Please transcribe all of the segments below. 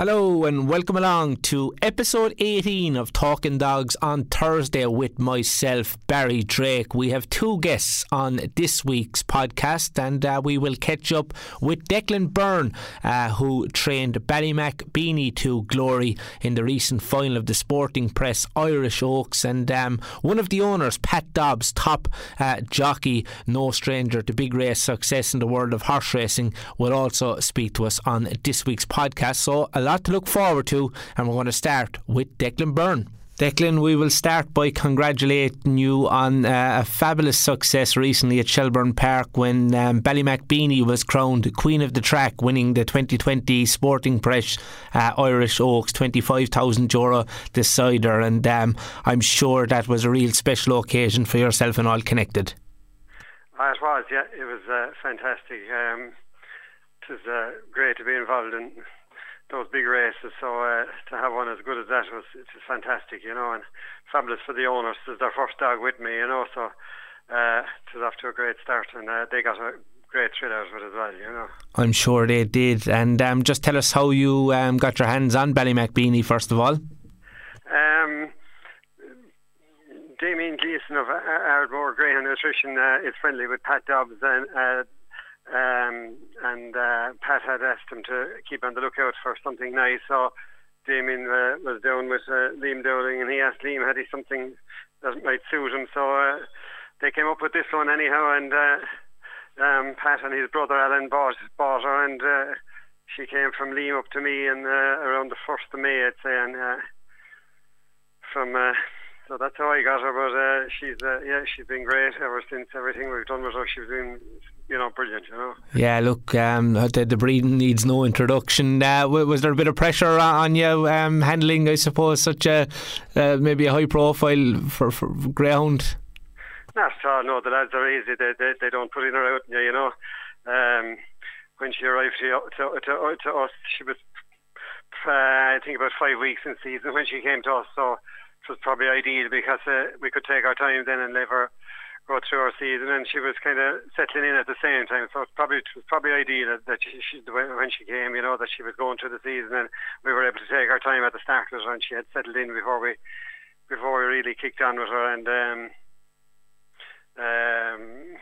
Hello and welcome along to episode 18 of Talking Dogs on Thursday with myself, Barry Drake. We have two guests on this week's podcast and uh, we will catch up with Declan Byrne, uh, who trained Ballymac Beanie to glory in the recent final of the Sporting Press Irish Oaks. And um, one of the owners, Pat Dobbs, top uh, jockey, no stranger to big race success in the world of horse racing, will also speak to us on this week's podcast. So, a lot to look forward to, and we're going to start with Declan Byrne. Declan, we will start by congratulating you on uh, a fabulous success recently at Shelbourne Park when um, Ballymac Beanie was crowned Queen of the Track, winning the 2020 Sporting Press uh, Irish Oaks 25,000 euro decider. And um, I'm sure that was a real special occasion for yourself and all connected. It was, yeah. It was uh, fantastic. Um, it was uh, great to be involved in those big races. So uh, to have one as good as that was it's fantastic, you know, and fabulous for the owners. It's their first dog with me, you know, so uh, it was off to a great start, and uh, they got a great thrill out of it as well, you know. I'm sure they did. And um, just tell us how you um, got your hands on Ballymac Beanie first of all. Um, Damien Gleeson of Ardmore Greyhound Nutrition uh, is friendly with Pat Dobbs and uh, um, and uh, Pat had asked him to keep on the lookout for something nice. So Damien uh, was down with uh, Liam Dowling, and he asked Liam had he something that might suit him. So uh, they came up with this one anyhow, and uh, um, Pat and his brother Alan bought bought her, and uh, she came from Liam up to me, and around the first of May, I'd say, and from. So that's how I got her. But uh, she's uh, yeah, she's been great ever since. Everything we've done with her, she's been you know brilliant. You know. Yeah, look, um, the, the breeding needs no introduction. Uh, was there a bit of pressure on you um, handling, I suppose, such a uh, maybe a high profile for, for greyhound? Not at all. No, the lads are easy. They they, they don't put in or out. You know. Um, when she arrived to, to, to, to us, she was, uh, I think, about five weeks in season when she came to us. So was probably ideal because uh, we could take our time then and let her go through our season, and she was kind of settling in at the same time. So it probably it was probably ideal that she, she when she came, you know, that she was going through the season, and we were able to take our time at the start her, and she had settled in before we before we really kicked on with her, and um, um,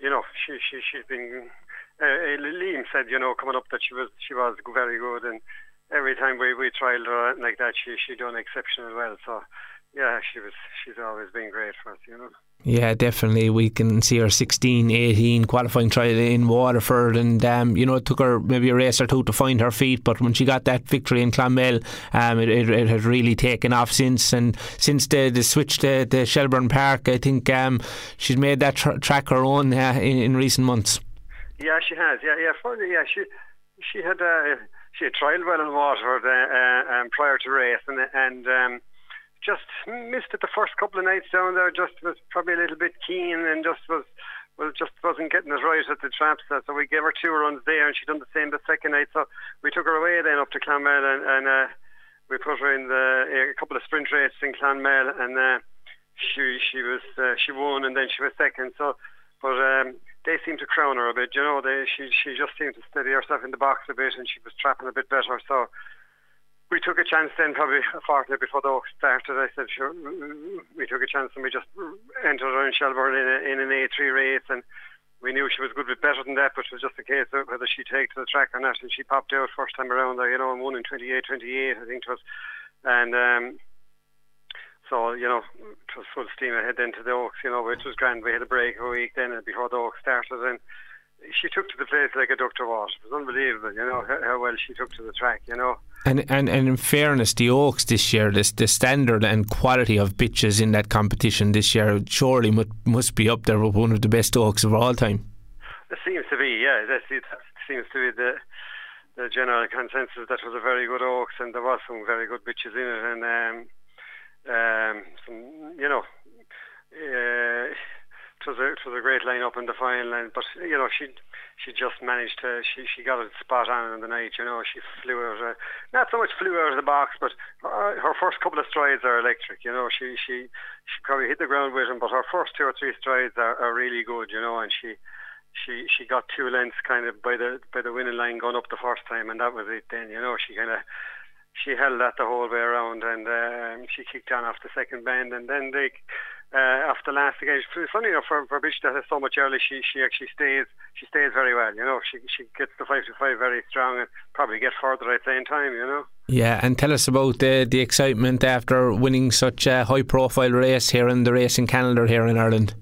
you know, she she she's been. Uh, Liam said, you know, coming up that she was she was very good, and every time we, we trialed her like that, she she done exceptional well. So yeah, she was she's always been great for us, you know. Yeah, definitely. We can see her 16, 18 qualifying trial in Waterford, and um, you know it took her maybe a race or two to find her feet. But when she got that victory in Clonmel, um, it, it, it, has really taken off since. And since the, the switch to, to Shelbourne Park, I think um, she's made that tra- track her own uh, in, in recent months. Yeah, she has. Yeah, yeah, funny. Yeah, she she had. Uh, had trialled well in Waterford uh, uh, um, prior to race, and, and um, just missed it the first couple of nights down there. Just was probably a little bit keen and just was well, just wasn't getting it right at the traps. So we gave her two runs there, and she done the same the second night. So we took her away then up to Clonmel, and, and uh, we put her in the a couple of sprint races in Clonmel, and uh, she she was uh, she won, and then she was second. So, but um, they seemed to crown her a bit. You know, they she she just seemed to steady herself in the box a bit, and she was trapping a bit better. So we took a chance then, probably a fortnight before the started. I said, sure, we took a chance and we just entered her in Shelbourne in, a, in an A3 race, and we knew she was good bit better than that, but it was just a case of whether she'd take to the track or not. And she popped out first time around there, you know, and won in 28, 28, I think it was, and. um so, you know, it was full steam ahead then to the Oaks, you know, which was grand. We had a break a week then before the Oaks started and she took to the place like a duck to water. It was unbelievable, you know, how, how well she took to the track, you know. And, and and in fairness, the Oaks this year, this the standard and quality of bitches in that competition this year surely must, must be up there with one of the best Oaks of all time. It seems to be, yeah. That, that seems to be the the general consensus. That was a very good Oaks, and there was some very good bitches in it, and um, um, some, you know, uh, it was a, it was a great line up in the final, and but you know she she just managed to she she got it spot on in the night. You know she flew out of, not so much flew out of the box, but her, her first couple of strides are electric. You know she she she probably hit the ground with him, but her first two or three strides are, are really good. You know, and she she she got two lengths kind of by the by the winning line going up the first time, and that was it. Then you know she kind of she held that the whole way around, and um, she kicked on off the second bend, and then they uh, after last again. Funny enough for, for a bitch that has so much early, she she actually stays she stays very well. You know, she she gets the five to five very strong and probably get further at the same time. You know. Yeah, and tell us about the the excitement after winning such a high profile race here in the racing calendar here in Ireland.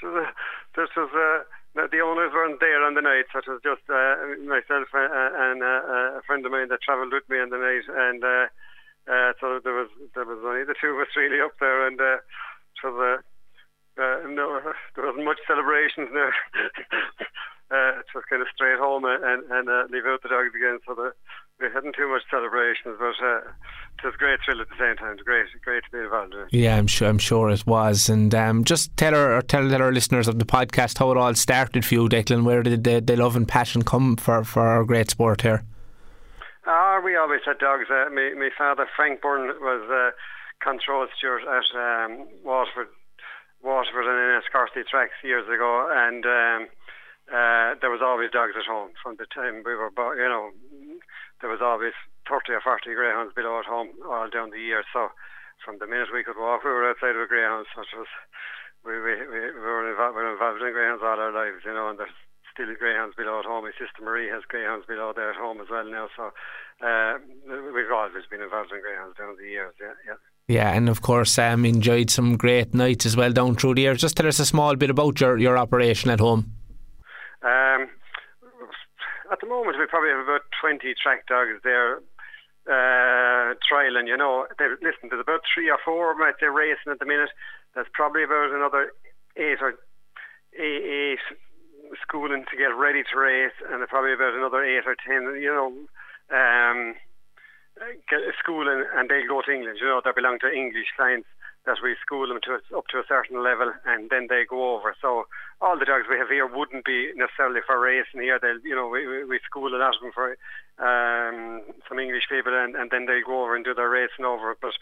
so this was. Uh, the owners weren't there on the night, so it was just uh, myself and uh, a friend of mine that travelled with me on the night, and uh, uh, so there was there was only the two of us really up there, and uh, it was uh, uh, no, there wasn't much celebrations there. uh, it was kind of straight home and and uh, leave out the dogs again. So the, we hadn't too much celebrations, but uh, it was a great thrill at the same time. It was great, great to be involved in. Yeah, I'm sure. I'm sure it was. And um, just tell our tell our listeners of the podcast how it all started for you, Declan. Where did the, the love and passion come for for our great sport here? Ah, we always had dogs. Uh, my, my father, Frank Byrne, was uh, control steward at um, Waterford, Waterford and Enniscorthy tracks years ago, and um, uh, there was always dogs at home from the time we were, you know, there was always 30 or 40 greyhounds below at home all down the year. So from the minute we could walk, we were outside of a greyhound. So it was, we, we, we, were, involved, we were involved in greyhounds all our lives, you know, and there's still greyhounds below at home. My sister Marie has greyhounds below there at home as well now. So uh, we've always been involved in greyhounds down the years. Yeah, yeah. Yeah, and of course, um, enjoyed some great nights as well down through the years. Just tell us a small bit about your, your operation at home. Um, at the moment, we probably have about 20 track dogs there uh, trialing, you know. They, listen, there's about three or four might there racing at the minute. There's probably about another eight or eight, eight schooling to get ready to race, and probably about another eight or ten, you know, um, get schooling, and they'll go to England. You know, they belong to English science that we school them to up to a certain level, and then they go over. So all the dogs we have here wouldn't be necessarily for racing here. They'll, you know, we, we school a lot of them for um, some English people, and, and then they go over and do their racing over. But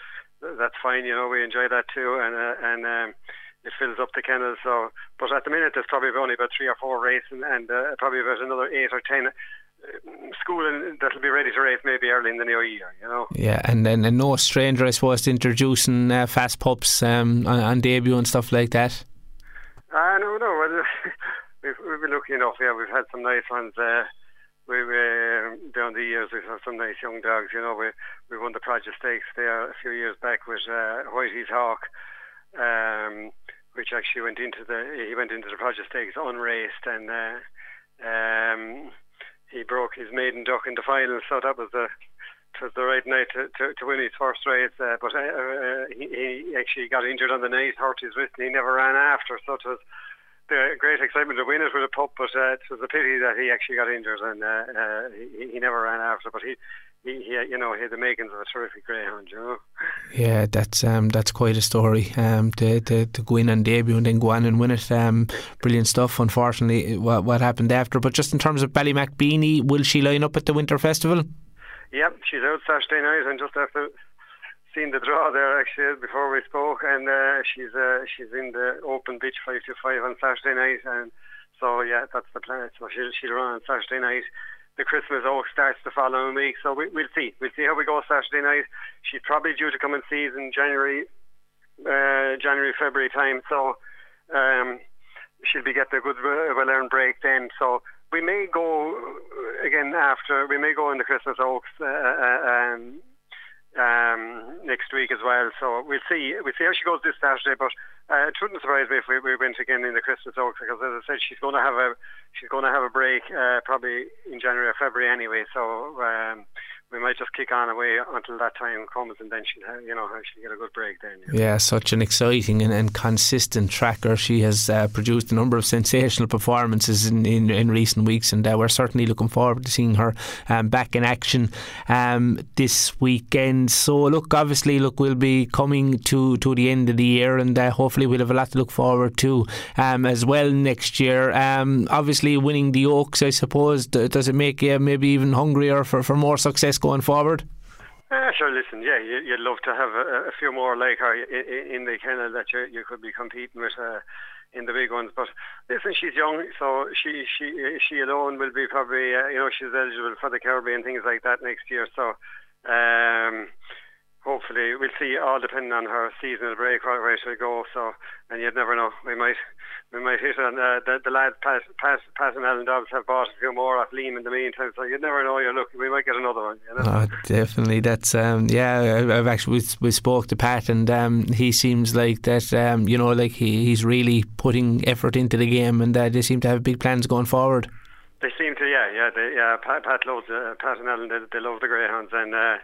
that's fine, you know, we enjoy that too, and uh, and. Um, it fills up the kennel. So, but at the minute there's probably only about three or four racing, and uh, probably about another eight or ten schooling that'll be ready to race maybe early in the new year. You know. Yeah, and then and no stranger, I suppose, to introducing uh, fast pups um, on, on, debut and stuff like that. Uh, no, no. Well, we've, we've been lucky enough. Yeah, we've had some nice ones. Uh, we, we um, down the years we've had some nice young dogs. You know, we we won the Project Stakes there a few years back with uh, Whitey's Hawk um, which actually went into the he went into the Project Stakes unraced and uh, um, he broke his maiden duck in the final. So that was the was the right night to, to, to win his first race. Uh, but uh, uh, he, he actually got injured on the night, hurt his wrist, and he never ran after. So it was the great excitement to win it with a pup, but uh, it was a pity that he actually got injured and uh, uh, he, he never ran after. But he he, he, you know, he had the makings of a terrific greyhound, you know. Yeah, that's um, that's quite a story. Um, to, to, to go in and debut and then go on and win it. Um, brilliant stuff. Unfortunately, what what happened after. But just in terms of Ballymac Beanie, will she line up at the Winter Festival? Yep, she's out Saturday night, and just after seeing the draw there actually before we spoke, and uh, she's uh, she's in the open beach five to five on Saturday night, and so yeah, that's the plan. So she'll she'll run on Saturday night the Christmas Oak starts the following week. So we, will see. We'll see how we go Saturday night. She's probably due to come in season January, uh, January February time. So um, she'll be getting a good uh, well-earned break then. So we may go again after. We may go in the Christmas Oaks. Uh, uh um, um, next week as well. So we'll see. We'll see how she goes this Saturday. But uh, it wouldn't surprise me if we, we went again in the Christmas Oaks because, as I said, she's going to have a she's going to have a break uh, probably in January or February anyway. So um, we might just kick on away until that time comes, and then she'll you know she'll get a good break then. You know? Yeah, such an exciting and, and consistent tracker. She has uh, produced a number of sensational performances in, in, in recent weeks, and uh, we're certainly looking forward to seeing her um, back in action um, this weekend. So look, obviously, look, we'll be coming to to the end of the year, and uh, hopefully we'll have a lot to look forward to um, as well next year. Um, obviously, winning the Oaks, I suppose, does it make you maybe even hungrier for, for more success going forward? Uh, sure, listen, yeah, you, would love to have a, a, few more like her in, in the kennel that you, you could be competing with uh, in the big ones. But listen, she's young, so she she she alone will be probably uh, you know she's eligible for the Caribbean things like that next year. So um, hopefully we'll see all depending on her seasonal break where, where she'll go so and you'd never know we might we might hit on uh, the, the lads Pat, Pat, Pat and Alan Dobbs have bought a few more off Liam in the meantime so you'd never know you're looking we might get another one you know? oh, definitely that's um, yeah I've actually we, we spoke to Pat and um, he seems like that um, you know like he, he's really putting effort into the game and uh, they seem to have big plans going forward they seem to yeah yeah they, yeah Pat, Pat loves uh, Pat and Alan they, they love the greyhounds and uh,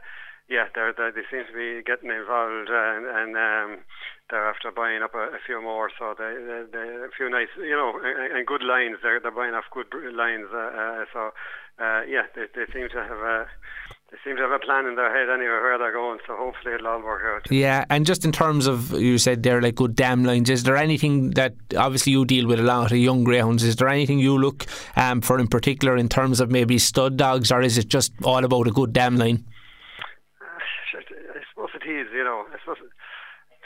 yeah, they're, they're, they seem to be getting involved and, and um, they're after buying up a, a few more. So they, they, they, a few nice, you know, and, and good lines. They're they're buying off good lines. Uh, uh, so uh, yeah, they, they seem to have a. They seem to have a plan in their head anyway where they're going, so hopefully it'll all work out. Yeah, and just in terms of you said they're like good dam lines. Is there anything that obviously you deal with a lot of young greyhounds? Is there anything you look um, for in particular in terms of maybe stud dogs, or is it just all about a good dam line? Is, you know, I suppose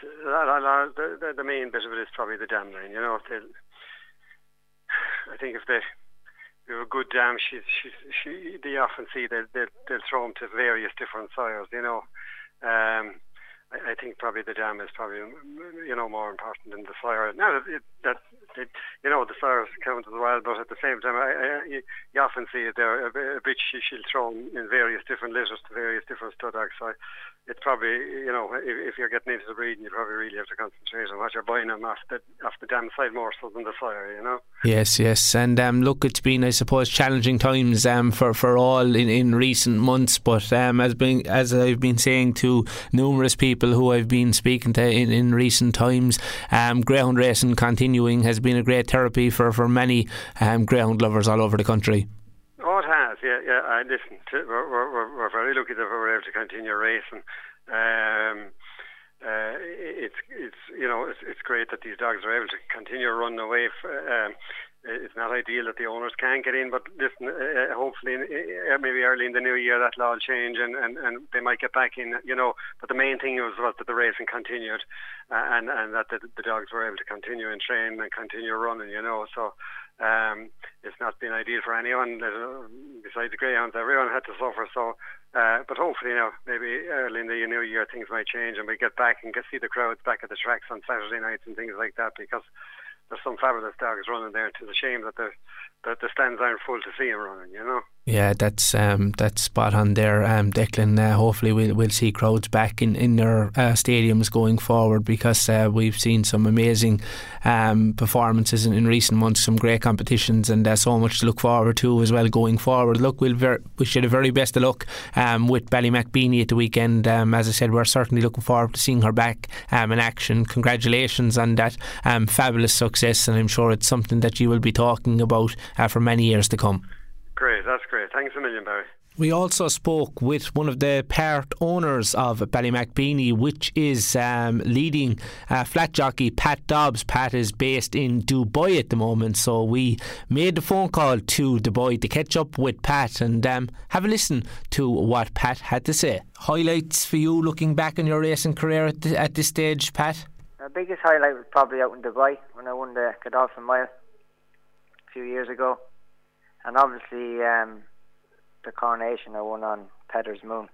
the, the, the main bit of it is probably the dam line, you know. I think if they you have a good dam, she's, she's, she, they often see they, they, they'll throw them to various different sires, you know. Um, I, think probably the dam is probably you know more important than the sire. Now that, it, that it, you know the sires count as well, but at the same time, I, I, you, often see it there a, a bit. She, she'll throw in various different litters to various different stud dogs. So it's probably you know if, if, you're getting into the breeding, you probably really have to concentrate on what you're buying them off the off the dam side more so than the sire. You know. Yes, yes, and um, look, it's been I suppose challenging times um, for for all in, in recent months, but um, as being as I've been saying to numerous people who I've been speaking to in, in recent times, um, greyhound racing continuing has been a great therapy for for many um, greyhound lovers all over the country. Yeah, yeah. I listen. To, we're, we're, we're very lucky that we're able to continue racing. Um, uh, it's it's you know it's, it's great that these dogs are able to continue running away. For, um, it's not ideal that the owners can't get in, but listen, uh, uh hopefully uh, maybe early in the new year that'll all change and, and, and they might get back in, you know. But the main thing was, was that the racing continued uh, and, and that the, the dogs were able to continue and train and continue running, you know. So um, it's not been ideal for anyone. Uh, besides the greyhounds, everyone had to suffer. So, uh, but hopefully, you know, maybe early in the new year things might change and we get back and get see the crowds back at the tracks on Saturday nights and things like that because there's some fabulous dogs running there. It's a shame that the that the stands aren't full to see them running. You know. Yeah, that's um, that's spot on there, um, Declan. Uh, hopefully, we'll we'll see crowds back in in their uh, stadiums going forward because uh, we've seen some amazing um, performances in, in, recent months, some great competitions, and uh, so much to look forward to as well going forward. Look, we'll ver- wish you the very best of luck um, with Ballymac Beanie at the weekend. Um, as I said, we're certainly looking forward to seeing her back um, in action. Congratulations on that um, fabulous success, and I'm sure it's something that you will be talking about uh, for many years to come. Great, that's great. Thanks a million, Barry. We also spoke with one of the part owners of Ballymac Beanie, which is um, leading uh, flat jockey Pat Dobbs. Pat is based in Dubai at the moment, so we made the phone call to Dubai to catch up with Pat and um, have a listen to what Pat had to say. Highlights for you looking back on your racing career at, the, at this stage, Pat? The biggest highlight was probably out in Dubai when I won the Godolphin Mile a few years ago and obviously um, the coronation I won on Peddars Moon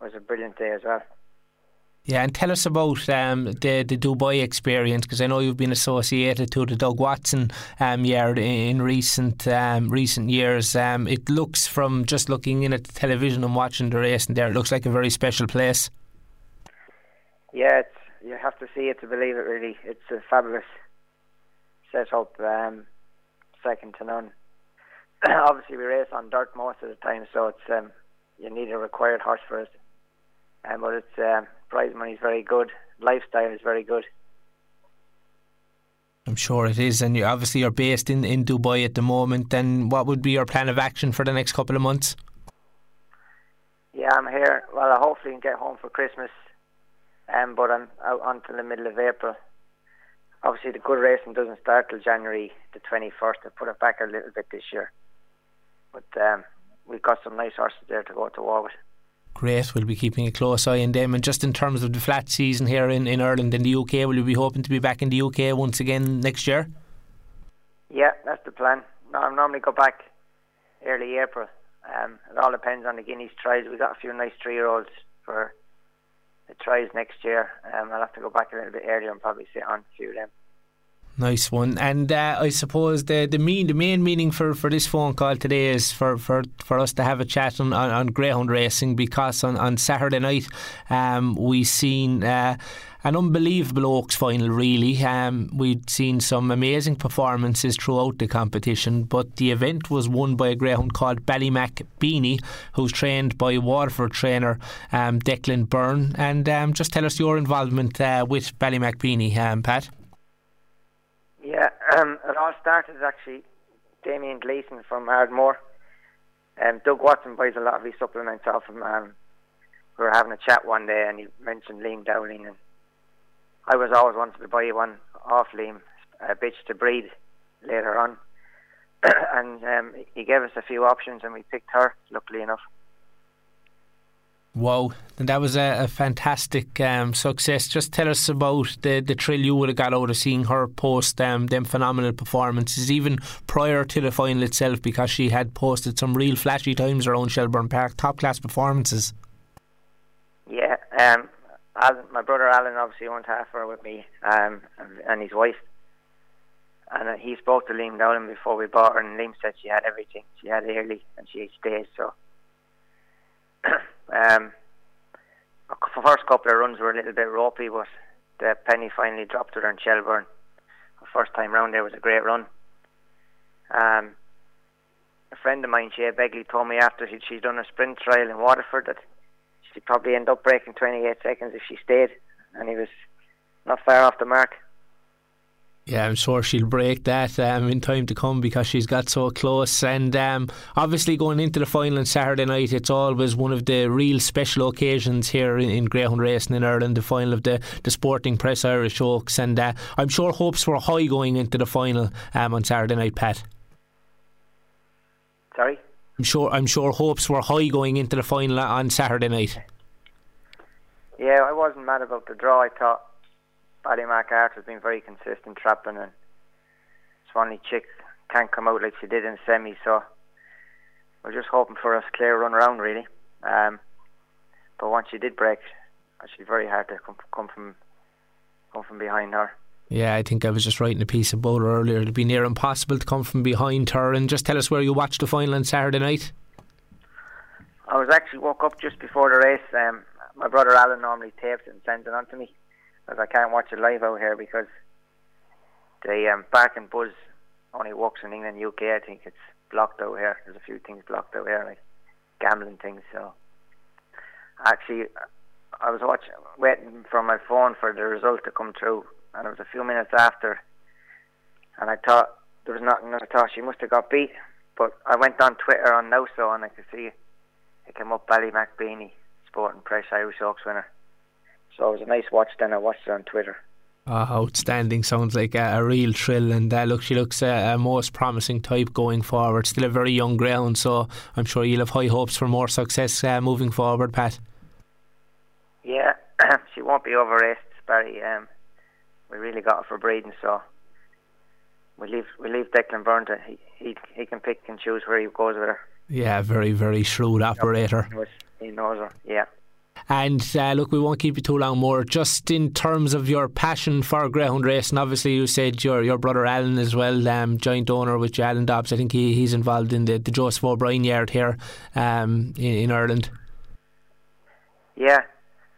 was a brilliant day as well. Yeah, and tell us about um, the the Dubai experience because I know you've been associated to the Doug Watson um, yard in, recent um, recent years. Um, it looks from just looking in at the television and watching the race, and there it looks like a very special place. Yeah, it's, you have to see it to believe it. Really, it's a fabulous setup, um, second to none. obviously we race on dirt most of the time, so it's um, you need a required horse for it. Um, but it's um, prize money is very good, lifestyle is very good. I'm sure it is, and you obviously you're based in, in Dubai at the moment. Then, what would be your plan of action for the next couple of months? Yeah, I'm here. Well, I hopefully can get home for Christmas, um, but I'm out until the middle of April. Obviously, the good racing doesn't start till January the 21st. I put it back a little bit this year, but um, we've got some nice horses there to go to war with. Great, we'll be keeping a close eye on them. And just in terms of the flat season here in, in Ireland and the UK, will you be hoping to be back in the UK once again next year? Yeah, that's the plan. No, I normally go back early April. Um, it all depends on the Guineas tries. We've got a few nice three year olds for the tries next year. Um, I'll have to go back a little bit earlier and probably sit on a few of them. Nice one. And uh, I suppose the the main the main meaning for, for this phone call today is for, for, for us to have a chat on, on, on greyhound racing because on, on Saturday night um, we seen uh, an unbelievable Oaks final. Really, um, we'd seen some amazing performances throughout the competition, but the event was won by a greyhound called Ballymac Beanie, who's trained by Waterford trainer um, Declan Byrne. And um, just tell us your involvement uh, with Ballymac Beanie, um, Pat. Um, it all started actually Damien Gleeson from Ardmore. Um, Doug Watson buys a lot of his supplements off him. Um, we were having a chat one day and he mentioned Liam Dowling and I was always wanting to buy one off Liam, a bitch to breed later on. and um, he gave us a few options and we picked her, luckily enough. Wow, and that was a, a fantastic um, success. Just tell us about the, the thrill you would have got out of seeing her post um, them phenomenal performances, even prior to the final itself, because she had posted some real flashy times around Shelbourne Park, top class performances. Yeah, um, my brother Alan obviously went half her with me um, and his wife. And he spoke to Liam Dowling before we bought her, and Liam said she had everything. She had early and she stayed, so um, the first couple of runs were a little bit ropey, but the penny finally dropped her in Shelbourne. The first time round there was a great run. Um, a friend of mine, Shay Begley, told me after she'd, she'd done a sprint trial in Waterford that she'd probably end up breaking 28 seconds if she stayed, and he was not far off the mark. Yeah, I'm sure she'll break that um, in time to come because she's got so close. And um, obviously, going into the final on Saturday night, it's always one of the real special occasions here in, in Greyhound Racing in Ireland, the final of the, the Sporting Press Irish Oaks. And uh, I'm sure hopes were high going into the final um, on Saturday night, Pat. Sorry? I'm sure, I'm sure hopes were high going into the final on Saturday night. Yeah, I wasn't mad about the draw. I thought Ballymac Art has been very consistent trapping and Swanee Chick can't come out like she did in semi so we're just hoping for a clear run around really. Um, but once she did break actually very hard to come, come from come from behind her. Yeah, I think I was just writing a piece about her earlier. It'd be near impossible to come from behind her. And just tell us where you watched the final on Saturday night. I was actually woke up just before the race. Um, my brother Alan normally tapes it and sends it on to me I can't watch it live out here because the um, Bark and Buzz only works in England, UK. I think it's blocked out here. There's a few things blocked out here, like gambling things. So actually, I was watching, waiting for my phone for the result to come through, and it was a few minutes after, and I thought there was nothing. I thought she must have got beat, but I went on Twitter on Now So, and I could see it came up Ballymac Beanie, Sporting Press Irish Oaks winner. So it was a nice watch. Then I watched it on Twitter. Oh, outstanding! Sounds like a, a real thrill, and uh, look, she looks a, a, most promising type going forward. Still a very young ground, so I'm sure you'll have high hopes for more success uh, moving forward, Pat. Yeah, she won't be overraced, Barry. Um, we really got her for breeding, so we leave we leave Declan Byrne to he, he he can pick and choose where he goes with her. Yeah, very very shrewd operator. He knows her. Yeah. And uh, look, we won't keep you too long more. Just in terms of your passion for greyhound racing, obviously you said your your brother Alan as well, um, joint owner with Alan Dobbs. I think he, he's involved in the, the Joseph O'Brien yard here um, in, in, Ireland. Yeah,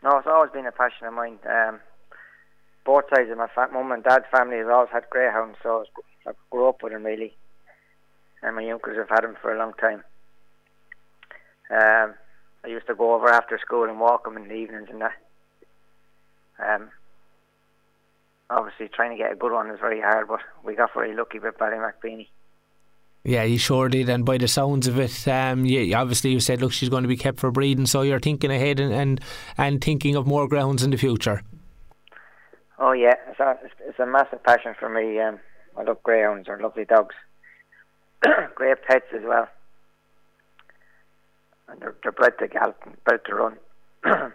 no, it's always been a passion of mine. Um, both sides of my fa- mum and dad's family have always had greyhounds, so I grew up with them really, and my uncles have had them for a long time. Um, I used to go over after school and walk them in the evenings and that. Um, obviously, trying to get a good one is very hard, but we got very lucky with Ballymac Beanie. Yeah, you sure did. And by the sounds of it, um, you, obviously you said, look, she's going to be kept for breeding. So you're thinking ahead and, and, and thinking of more grounds in the future. Oh yeah, it's a, it's a massive passion for me. Um, I love greyhounds; they're lovely dogs. Great pets as well, and they're, they're bred to gallop, bred to run, and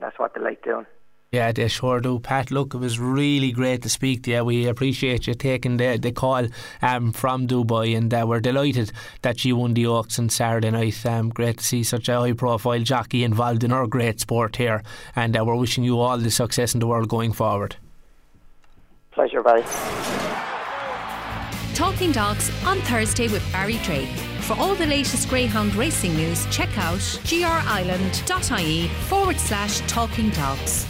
that's what they like doing. Yeah, they sure do. Pat, look, it was really great to speak to you. We appreciate you taking the, the call um, from Dubai and uh, we're delighted that you won the Oaks on Saturday night. Um, great to see such a high profile jockey involved in our great sport here and uh, we're wishing you all the success in the world going forward. Pleasure, Barry. Talking Dogs on Thursday with Barry Drake. For all the latest Greyhound racing news, check out grireland.ie forward slash talking dogs.